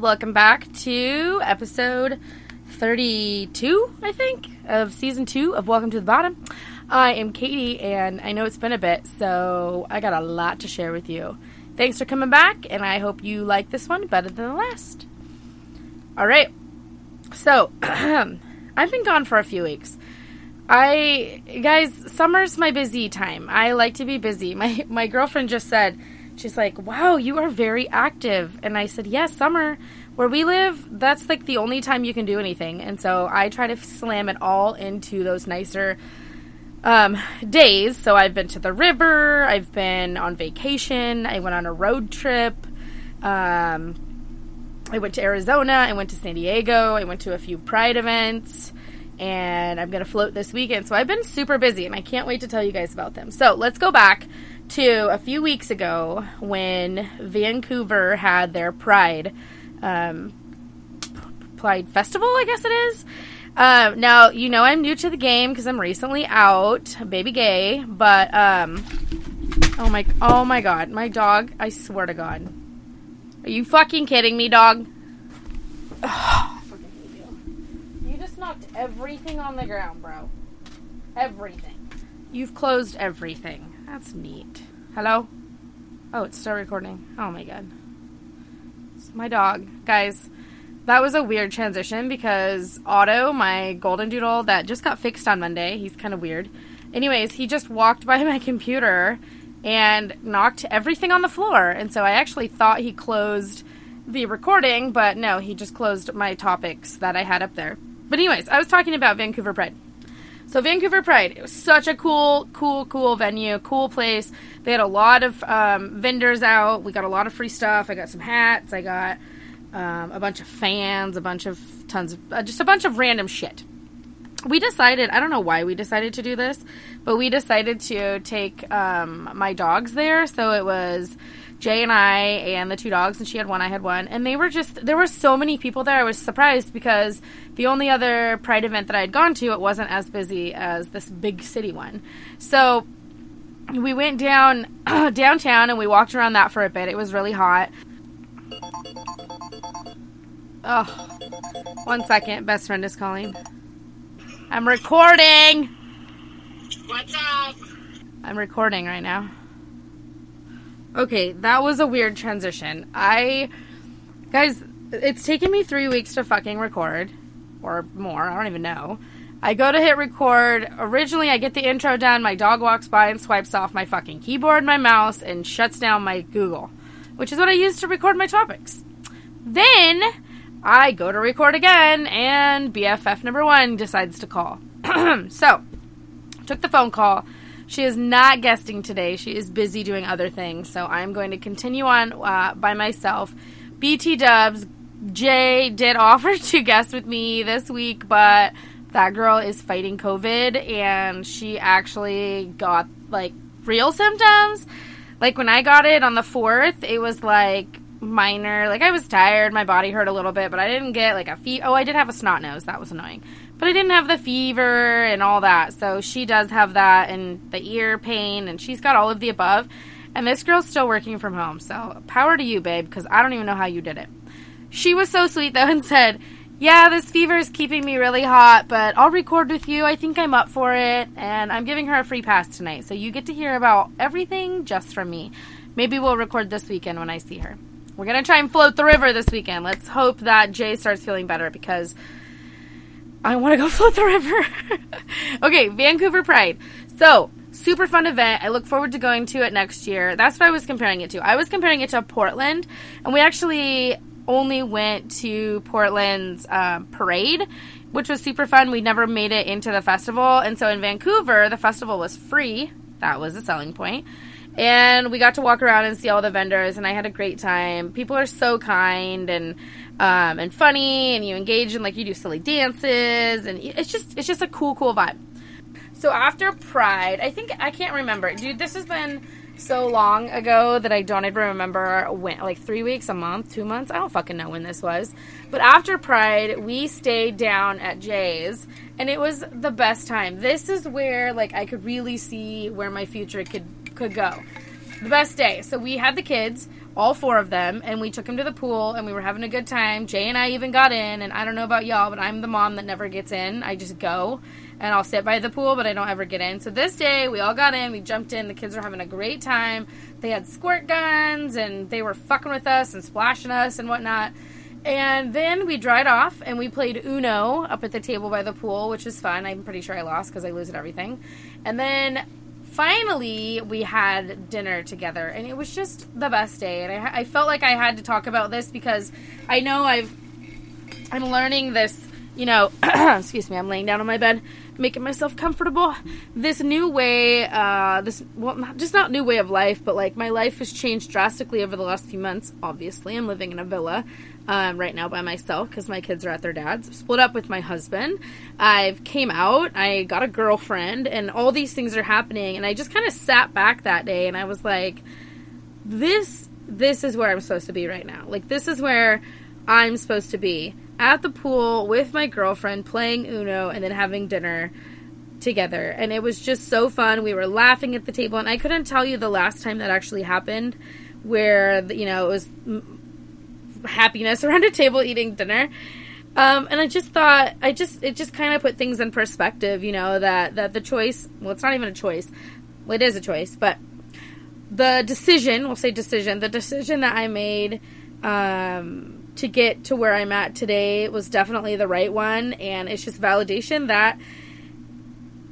welcome back to episode 32, I think, of season two of Welcome to the Bottom. I am Katie, and I know it's been a bit, so I got a lot to share with you. Thanks for coming back, and I hope you like this one better than the last. All right, so I've been gone for a few weeks. I guys, summer's my busy time. I like to be busy. My my girlfriend just said, she's like, "Wow, you are very active." And I said, "Yes, summer where we live, that's like the only time you can do anything." And so I try to slam it all into those nicer um, days. So I've been to the river, I've been on vacation, I went on a road trip. Um, I went to Arizona, I went to San Diego, I went to a few pride events and I'm going to float this weekend. So I've been super busy and I can't wait to tell you guys about them. So let's go back to a few weeks ago when Vancouver had their Pride um, Pride Festival, I guess it is. Uh, now you know I'm new to the game because I'm recently out, baby gay. But um, oh my, oh my god, my dog! I swear to God, are you fucking kidding me, dog? You just knocked everything on the ground, bro. Everything. You've closed everything. That's neat. Hello? Oh, it's still recording. Oh my god. It's my dog. Guys, that was a weird transition because Otto, my golden doodle that just got fixed on Monday, he's kind of weird. Anyways, he just walked by my computer and knocked everything on the floor. And so I actually thought he closed the recording, but no, he just closed my topics that I had up there. But anyways, I was talking about Vancouver Pride. So Vancouver Pride, it was such a cool, cool, cool venue, cool place. They had a lot of um, vendors out. We got a lot of free stuff. I got some hats. I got um, a bunch of fans, a bunch of tons of uh, just a bunch of random shit. We decided, I don't know why we decided to do this, but we decided to take um, my dogs there. So it was Jay and I and the two dogs, and she had one, I had one, and they were just there were so many people there. I was surprised because the only other Pride event that I had gone to, it wasn't as busy as this big city one. So we went down downtown and we walked around that for a bit. It was really hot. Oh, one second. Best friend is calling. I'm recording. What's up? I'm recording right now. Okay, that was a weird transition. I, guys, it's taken me three weeks to fucking record, or more. I don't even know. I go to hit record. Originally, I get the intro done. My dog walks by and swipes off my fucking keyboard, my mouse, and shuts down my Google, which is what I use to record my topics. Then I go to record again, and BFF number one decides to call. so, took the phone call she is not guesting today. She is busy doing other things. So I'm going to continue on uh, by myself. BT Dubs, Jay did offer to guest with me this week, but that girl is fighting COVID and she actually got like real symptoms. Like when I got it on the 4th, it was like minor. Like I was tired, my body hurt a little bit, but I didn't get like a fever. Oh, I did have a snot nose. That was annoying but I didn't have the fever and all that. So she does have that and the ear pain, and she's got all of the above. And this girl's still working from home. So power to you, babe, because I don't even know how you did it. She was so sweet, though, and said, Yeah, this fever is keeping me really hot, but I'll record with you. I think I'm up for it. And I'm giving her a free pass tonight. So you get to hear about everything just from me. Maybe we'll record this weekend when I see her. We're going to try and float the river this weekend. Let's hope that Jay starts feeling better because I want to go float the river. okay, Vancouver Pride. So, super fun event. I look forward to going to it next year. That's what I was comparing it to. I was comparing it to Portland, and we actually only went to Portland's uh, parade, which was super fun. We never made it into the festival, and so in Vancouver, the festival was free. That was a selling point. And we got to walk around and see all the vendors, and I had a great time. People are so kind, and um, and funny, and you engage in like you do silly dances, and it's just it's just a cool, cool vibe. So after Pride, I think I can't remember, dude. This has been so long ago that I don't even remember when, like three weeks, a month, two months. I don't fucking know when this was. But after Pride, we stayed down at Jay's, and it was the best time. This is where like I could really see where my future could could go. The best day. So we had the kids all four of them, and we took them to the pool, and we were having a good time. Jay and I even got in, and I don't know about y'all, but I'm the mom that never gets in. I just go, and I'll sit by the pool, but I don't ever get in. So this day, we all got in, we jumped in, the kids were having a great time. They had squirt guns, and they were fucking with us and splashing us and whatnot. And then we dried off and we played Uno up at the table by the pool, which was fun. I'm pretty sure I lost because I lose at everything. And then finally we had dinner together and it was just the best day. And I, I felt like I had to talk about this because I know I've, I'm learning this, you know, excuse me, I'm laying down on my bed making myself comfortable. This new way, uh, this well, not, just not new way of life, but like my life has changed drastically over the last few months. Obviously, I'm living in a villa um, right now by myself because my kids are at their dad's. Split up with my husband. I've came out. I got a girlfriend, and all these things are happening. And I just kind of sat back that day, and I was like, "This, this is where I'm supposed to be right now. Like this is where I'm supposed to be." At the pool with my girlfriend playing Uno and then having dinner together. And it was just so fun. We were laughing at the table, and I couldn't tell you the last time that actually happened where, you know, it was happiness around a table eating dinner. Um, and I just thought, I just, it just kind of put things in perspective, you know, that, that the choice, well, it's not even a choice. Well, it is a choice, but the decision, we'll say decision, the decision that I made, um, to get to where I'm at today was definitely the right one, and it's just validation that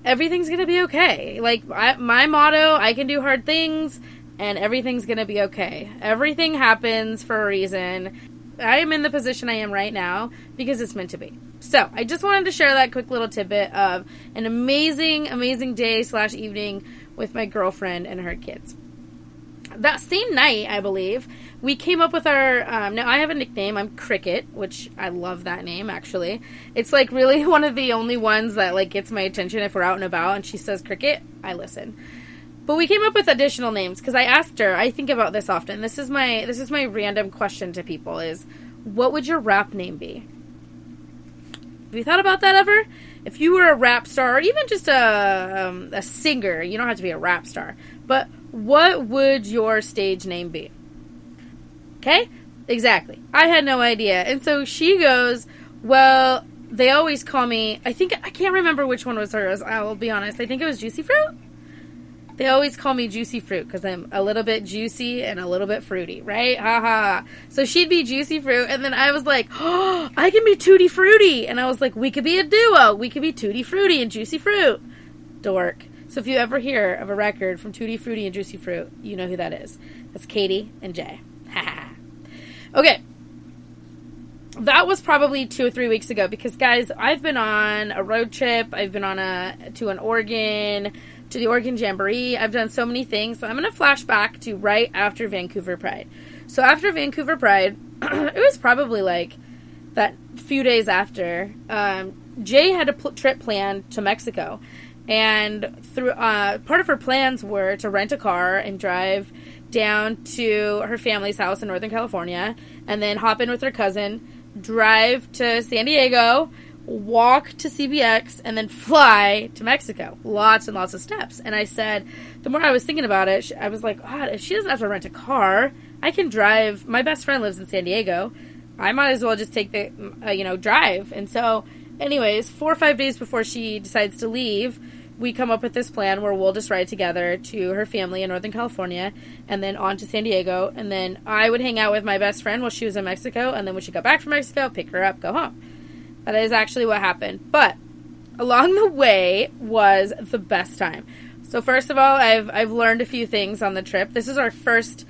everything's gonna be okay. Like I, my motto, I can do hard things, and everything's gonna be okay. Everything happens for a reason. I am in the position I am right now because it's meant to be. So I just wanted to share that quick little tidbit of an amazing, amazing day slash evening with my girlfriend and her kids. That same night, I believe, we came up with our um, now i have a nickname i'm cricket which i love that name actually. It's like really one of the only ones that like gets my attention if we're out and about and she says cricket i listen. But we came up with additional names because i asked her i think about this often this is my this is my random question to people is what would your rap name be? Have you thought about that ever? If you were a rap star or even just a, um, a singer you don't have to be a rap star but what would your stage name be Okay? Exactly. I had no idea. And so she goes, Well, they always call me, I think, I can't remember which one was hers. I'll be honest. I think it was Juicy Fruit. They always call me Juicy Fruit because I'm a little bit juicy and a little bit fruity, right? Ha ha. So she'd be Juicy Fruit, and then I was like, oh, I can be Tutti Fruity. And I was like, we could be a duo. We could be Tutti Fruity and Juicy Fruit. Dork. So if you ever hear of a record from Tutti Fruity and Juicy Fruit, you know who that is. That's Katie and Jay. Okay. That was probably two or three weeks ago because, guys, I've been on a road trip. I've been on a to an Oregon to the Oregon Jamboree. I've done so many things. So I'm going to flash back to right after Vancouver Pride. So after Vancouver Pride, it was probably like that few days after. Um, Jay had a pl- trip planned to Mexico, and through uh, part of her plans were to rent a car and drive down to her family's house in Northern California and then hop in with her cousin, drive to San Diego, walk to CBX, and then fly to Mexico. Lots and lots of steps. And I said, the more I was thinking about it, I was like, God, if she doesn't have to rent a car, I can drive. My best friend lives in San Diego. I might as well just take the, uh, you know, drive. And so, anyways, four or five days before she decides to leave, we come up with this plan where we'll just ride together to her family in Northern California and then on to San Diego. And then I would hang out with my best friend while she was in Mexico. And then when she got back from Mexico, pick her up, go home. That is actually what happened. But along the way was the best time. So first of all, I've I've learned a few things on the trip. This is our first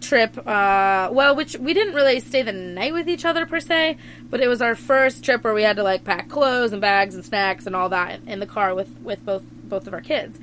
trip. Uh, well, which we didn't really stay the night with each other per se, but it was our first trip where we had to like pack clothes and bags and snacks and all that in the car with with both both of our kids.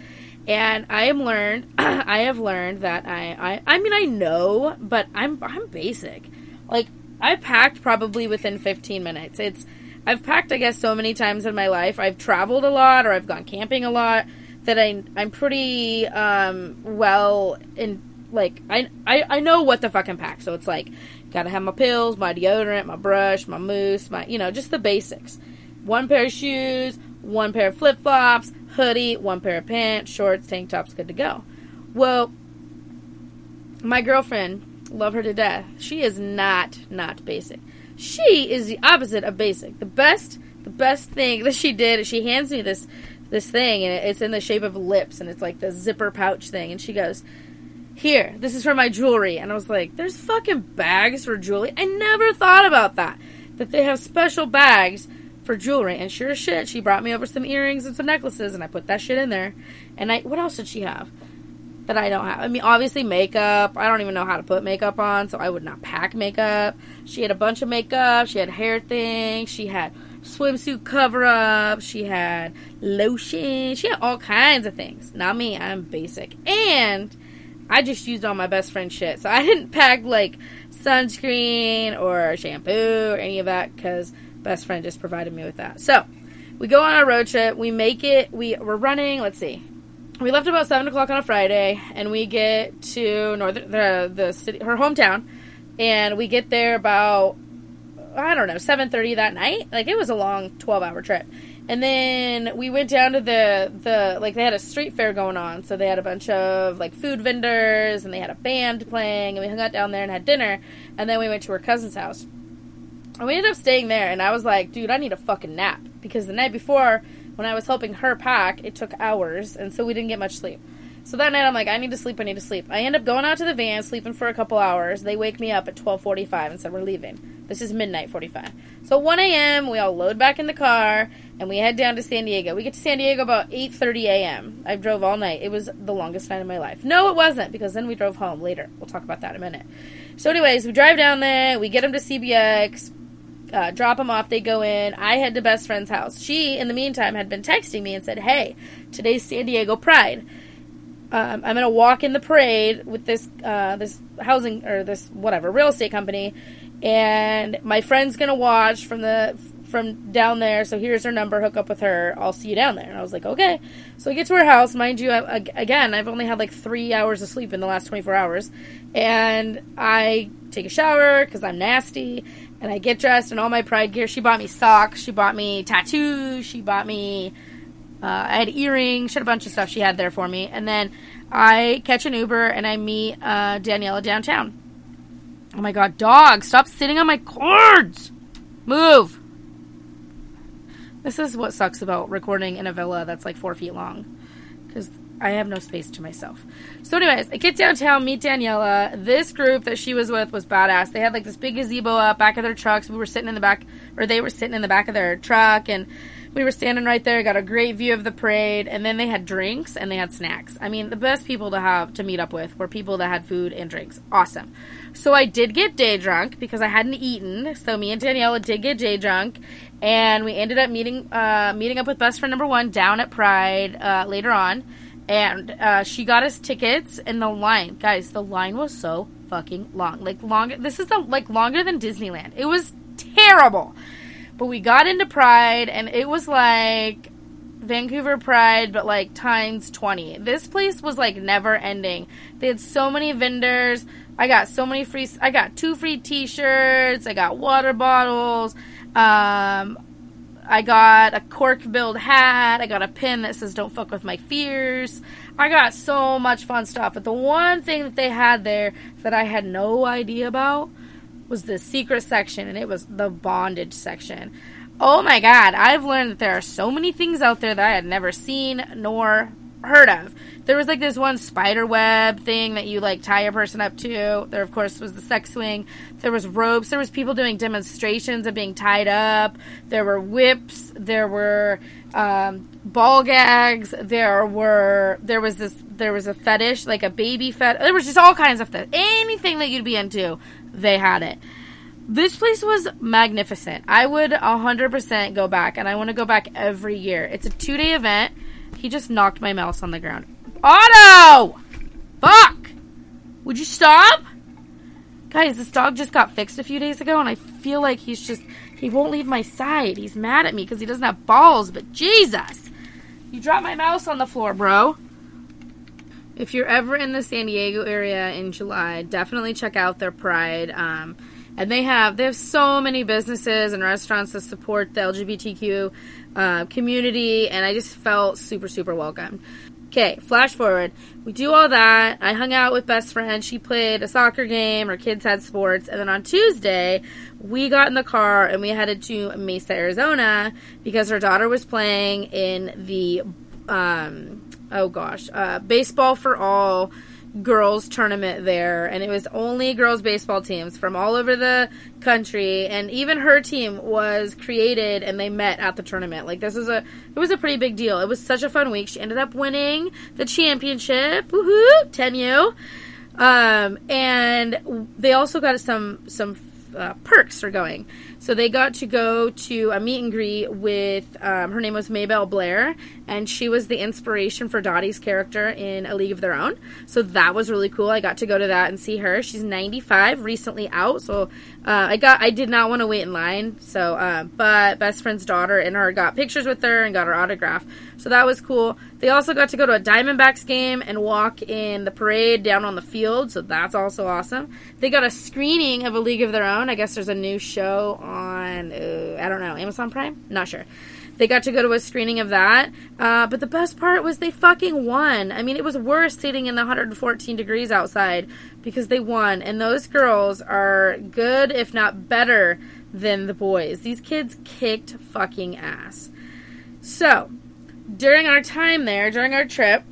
And I am learned. I have learned that I, I I mean I know, but I'm I'm basic. Like I packed probably within 15 minutes. It's I've packed I guess so many times in my life. I've traveled a lot or I've gone camping a lot that I I'm pretty um, well in like I, I I know what the fucking pack. So it's like gotta have my pills, my deodorant, my brush, my mousse, my you know just the basics. One pair of shoes, one pair of flip flops, hoodie, one pair of pants, shorts, tank tops, good to go. Well, my girlfriend Love her to death. She is not not basic. She is the opposite of basic. The best the best thing that she did is she hands me this this thing and it's in the shape of lips and it's like the zipper pouch thing and she goes here this is for my jewelry and i was like there's fucking bags for jewelry i never thought about that that they have special bags for jewelry and sure as shit she brought me over some earrings and some necklaces and i put that shit in there and i what else did she have that i don't have i mean obviously makeup i don't even know how to put makeup on so i would not pack makeup she had a bunch of makeup she had hair things she had swimsuit cover up. She had lotion. She had all kinds of things. Not me. I'm basic. And I just used all my best friend shit. So I didn't pack like sunscreen or shampoo or any of that because best friend just provided me with that. So we go on our road trip. We make it. We we're running. Let's see. We left about seven o'clock on a Friday, and we get to northern the the city, her hometown, and we get there about I don't know, 7:30 that night. Like it was a long 12-hour trip. And then we went down to the the like they had a street fair going on, so they had a bunch of like food vendors and they had a band playing and we hung out down there and had dinner and then we went to her cousin's house. And we ended up staying there and I was like, dude, I need a fucking nap because the night before when I was helping her pack, it took hours and so we didn't get much sleep. So that night I'm like, I need to sleep, I need to sleep. I end up going out to the van, sleeping for a couple hours. They wake me up at 12:45 and said we're leaving. This is midnight 45. So 1 a.m. we all load back in the car and we head down to San Diego. We get to San Diego about 8:30 a.m. I drove all night. It was the longest night of my life. No, it wasn't because then we drove home later. We'll talk about that in a minute. So, anyways, we drive down there. We get them to CBX. Uh, drop them off. They go in. I head to best friend's house. She, in the meantime, had been texting me and said, "Hey, today's San Diego Pride." um, I'm gonna walk in the parade with this uh, this housing or this whatever real estate company, and my friend's gonna watch from the from down there. So here's her number. Hook up with her. I'll see you down there. And I was like, okay. So I get to her house. Mind you, I, again, I've only had like three hours of sleep in the last 24 hours, and I take a shower because I'm nasty. And I get dressed in all my pride gear. She bought me socks. She bought me tattoos. She bought me uh, I had earrings, she had a bunch of stuff she had there for me. And then I catch an Uber and I meet uh, Daniela downtown. Oh my god, dog, stop sitting on my cords! Move! This is what sucks about recording in a villa that's like four feet long. Because I have no space to myself. So, anyways, I get downtown, meet Daniela. This group that she was with was badass. They had like this big gazebo up back of their trucks. We were sitting in the back, or they were sitting in the back of their truck, and we were standing right there, got a great view of the parade, and then they had drinks and they had snacks. I mean, the best people to have to meet up with were people that had food and drinks. Awesome. So I did get day drunk because I hadn't eaten. So me and Daniela did get day drunk, and we ended up meeting uh, meeting up with best friend number one down at Pride uh, later on, and uh, she got us tickets. And the line, guys, the line was so fucking long. Like long. This is the, like longer than Disneyland. It was terrible. But we got into Pride, and it was like Vancouver Pride, but like times 20. This place was like never ending. They had so many vendors. I got so many free, I got two free t shirts. I got water bottles. Um, I got a cork build hat. I got a pin that says "Don't fuck with my fears." I got so much fun stuff. But the one thing that they had there that I had no idea about was the secret section, and it was the bondage section. Oh my god, I've learned that there are so many things out there that I had never seen nor heard of. There was like this one spider web thing that you like tie a person up to. There, of course, was the sex swing. There was ropes. There was people doing demonstrations of being tied up. There were whips. There were um, ball gags. There were there was this there was a fetish like a baby fetish. There was just all kinds of stuff. Anything that you'd be into they had it. This place was magnificent. I would 100% go back, and I want to go back every year. It's a two day event. He just knocked my mouse on the ground. Otto! Fuck! Would you stop? Guys, this dog just got fixed a few days ago, and I feel like he's just. He won't leave my side. He's mad at me because he doesn't have balls, but Jesus! You dropped my mouse on the floor, bro. If you're ever in the San Diego area in July, definitely check out their Pride. Um, and they have they have so many businesses and restaurants that support the LGBTQ uh, community, and I just felt super super welcome. Okay, flash forward. We do all that. I hung out with best friend. She played a soccer game. Her kids had sports. And then on Tuesday, we got in the car and we headed to Mesa, Arizona because her daughter was playing in the, um, oh gosh, uh, Baseball for All girls tournament there. And it was only girls baseball teams from all over the country. And even her team was created and they met at the tournament. Like this is a it was a pretty big deal. It was such a fun week. She ended up winning the championship. Woohoo! 10u um, and they also got some some uh, perks for going so they got to go to a meet and greet with um, her name was Maybelle Blair, and she was the inspiration for Dottie's character in A League of Their Own. So that was really cool. I got to go to that and see her. She's 95, recently out. So uh, I got I did not want to wait in line. So, uh, but best friend's daughter and her got pictures with her and got her autograph. So that was cool. They also got to go to a Diamondbacks game and walk in the parade down on the field. So that's also awesome. They got a screening of A League of Their Own. I guess there's a new show on uh, I don't know Amazon Prime. Not sure. They got to go to a screening of that. Uh, but the best part was they fucking won. I mean, it was worse sitting in the 114 degrees outside because they won. And those girls are good, if not better, than the boys. These kids kicked fucking ass. So, during our time there, during our trip,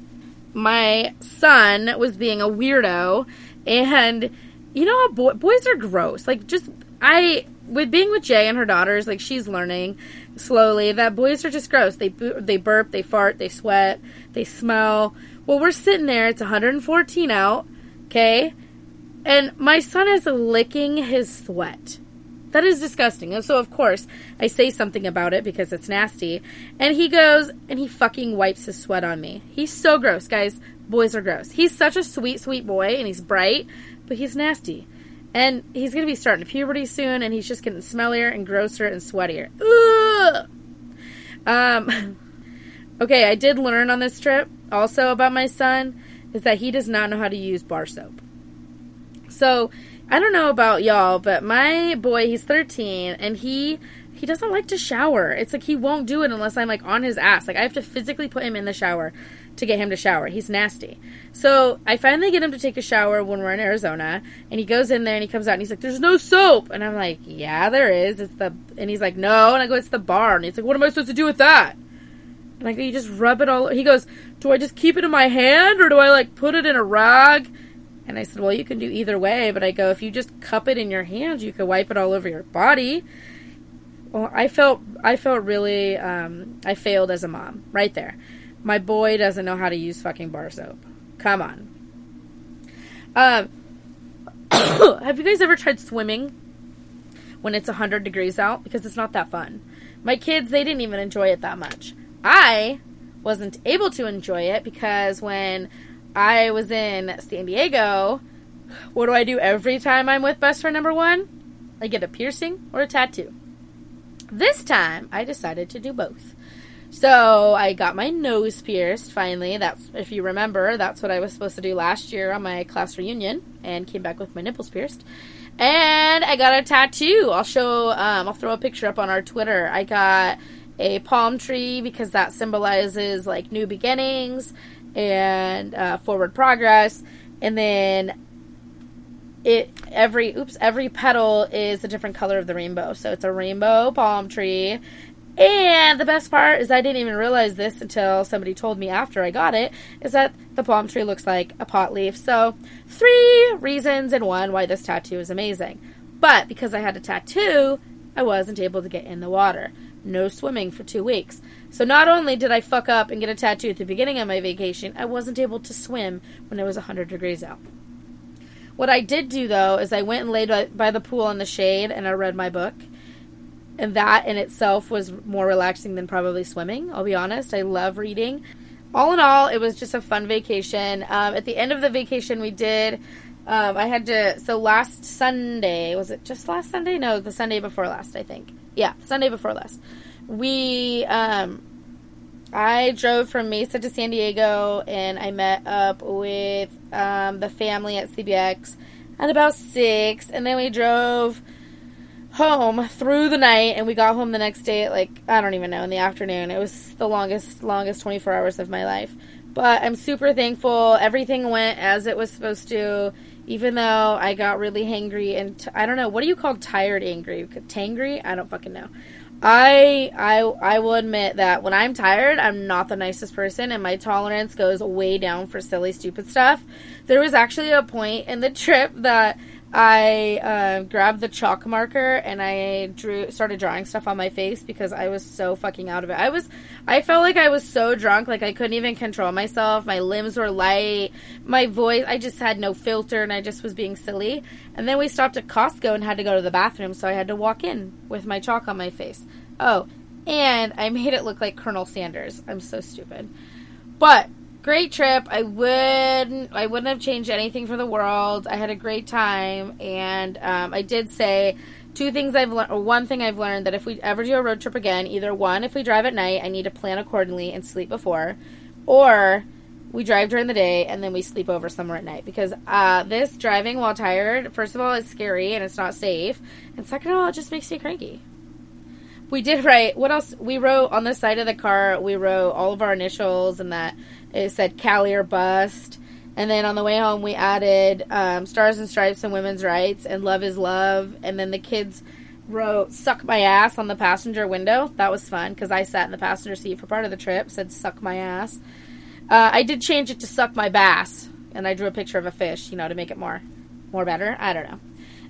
my son was being a weirdo. And you know boy- boys are gross. Like, just, I, with being with Jay and her daughters, like, she's learning slowly that boys are just gross. They they burp, they fart, they sweat, they smell. Well, we're sitting there. It's 114 out, okay, and my son is licking his sweat. That is disgusting. And so, of course, I say something about it because it's nasty. And he goes and he fucking wipes his sweat on me. He's so gross, guys. Boys are gross. He's such a sweet, sweet boy and he's bright, but he's nasty. And he's going to be starting puberty soon and he's just getting smellier and grosser and sweatier. Ugh! Um, okay, I did learn on this trip also about my son is that he does not know how to use bar soap. So, I don't know about y'all, but my boy, he's 13 and he he doesn't like to shower. It's like he won't do it unless I'm like on his ass. Like I have to physically put him in the shower to get him to shower. He's nasty. So I finally get him to take a shower when we're in Arizona, and he goes in there and he comes out and he's like, "There's no soap," and I'm like, "Yeah, there is. It's the," and he's like, "No," and I go, "It's the bar," and he's like, "What am I supposed to do with that?" And I go, "You just rub it all." He goes, "Do I just keep it in my hand or do I like put it in a rag?" And I said, "Well, you can do either way, but I go, if you just cup it in your hand, you could wipe it all over your body." Well, I felt I felt really um, I failed as a mom right there. My boy doesn't know how to use fucking bar soap. Come on. Um, have you guys ever tried swimming when it's 100 degrees out? Because it's not that fun. My kids, they didn't even enjoy it that much. I wasn't able to enjoy it because when I was in San Diego, what do I do every time I'm with best friend number one? I get a piercing or a tattoo. This time, I decided to do both. So I got my nose pierced finally. That's if you remember, that's what I was supposed to do last year on my class reunion, and came back with my nipples pierced. And I got a tattoo. I'll show. Um, I'll throw a picture up on our Twitter. I got a palm tree because that symbolizes like new beginnings and uh, forward progress. And then it every oops every petal is a different color of the rainbow. So it's a rainbow palm tree. And the best part is I didn't even realize this until somebody told me after I got it is that the palm tree looks like a pot leaf. So, three reasons in one why this tattoo is amazing. But because I had a tattoo, I wasn't able to get in the water. No swimming for 2 weeks. So not only did I fuck up and get a tattoo at the beginning of my vacation, I wasn't able to swim when it was 100 degrees out. What I did do though is I went and laid by, by the pool in the shade and I read my book. And that in itself was more relaxing than probably swimming, I'll be honest. I love reading. All in all, it was just a fun vacation. Um, at the end of the vacation, we did. Um, I had to. So last Sunday, was it just last Sunday? No, the Sunday before last, I think. Yeah, Sunday before last. We. Um, I drove from Mesa to San Diego and I met up with um, the family at CBX at about 6. And then we drove home through the night and we got home the next day at like I don't even know in the afternoon. It was the longest longest 24 hours of my life. But I'm super thankful. Everything went as it was supposed to, even though I got really hangry and I don't know what do you call tired, angry, tangry? I don't fucking know. I I I will admit that when I'm tired, I'm not the nicest person, and my tolerance goes way down for silly, stupid stuff. There was actually a point in the trip that I uh, grabbed the chalk marker and I drew started drawing stuff on my face because I was so fucking out of it. I was I felt like I was so drunk, like I couldn't even control myself. My limbs were light, my voice I just had no filter and I just was being silly. And then we stopped at Costco and had to go to the bathroom, so I had to walk in with my chalk on my face. Oh, and I made it look like Colonel Sanders. I'm so stupid. But great trip. I wouldn't I wouldn't have changed anything for the world. I had a great time, and um, I did say two things I've learned. One thing I've learned that if we ever do a road trip again, either one, if we drive at night, I need to plan accordingly and sleep before, or we drive during the day and then we sleep over somewhere at night because uh, this driving while tired, first of all, is scary and it's not safe, and second of all, it just makes me cranky. We did write. What else? We wrote on the side of the car. We wrote all of our initials and that it said Cali or bust. And then on the way home, we added um, Stars and Stripes and Women's Rights and Love is Love. And then the kids wrote Suck My Ass on the passenger window. That was fun because I sat in the passenger seat for part of the trip, said Suck My Ass. Uh, I did change it to Suck My Bass. And I drew a picture of a fish, you know, to make it more, more better. I don't know.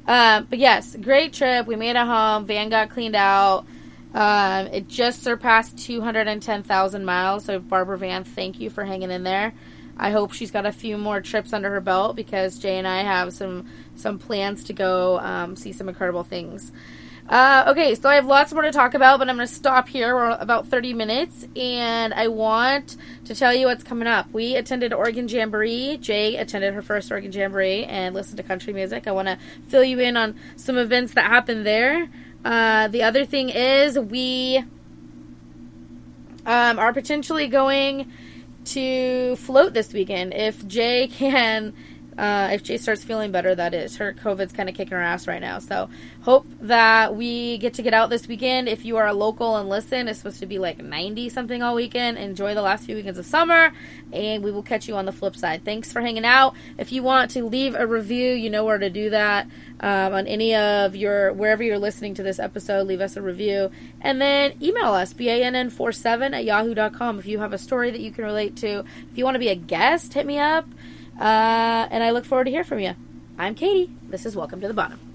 Uh, but yes, great trip. We made it home. Van got cleaned out. Um, it just surpassed 210,000 miles. So, Barbara Van, thank you for hanging in there. I hope she's got a few more trips under her belt because Jay and I have some some plans to go um, see some incredible things. Uh, okay, so I have lots more to talk about, but I'm going to stop here. We're about 30 minutes, and I want to tell you what's coming up. We attended Oregon Jamboree. Jay attended her first Oregon Jamboree and listened to country music. I want to fill you in on some events that happened there. Uh, the other thing is we um, are potentially going to float this weekend if Jay can. Uh, if Jay starts feeling better, that is. Her COVID's kind of kicking her ass right now. So, hope that we get to get out this weekend. If you are a local and listen, it's supposed to be like 90 something all weekend. Enjoy the last few weekends of summer, and we will catch you on the flip side. Thanks for hanging out. If you want to leave a review, you know where to do that um, on any of your wherever you're listening to this episode. Leave us a review and then email us bann47 at yahoo.com if you have a story that you can relate to. If you want to be a guest, hit me up. Uh, and I look forward to hear from you. I'm Katie. This is Welcome to the Bottom.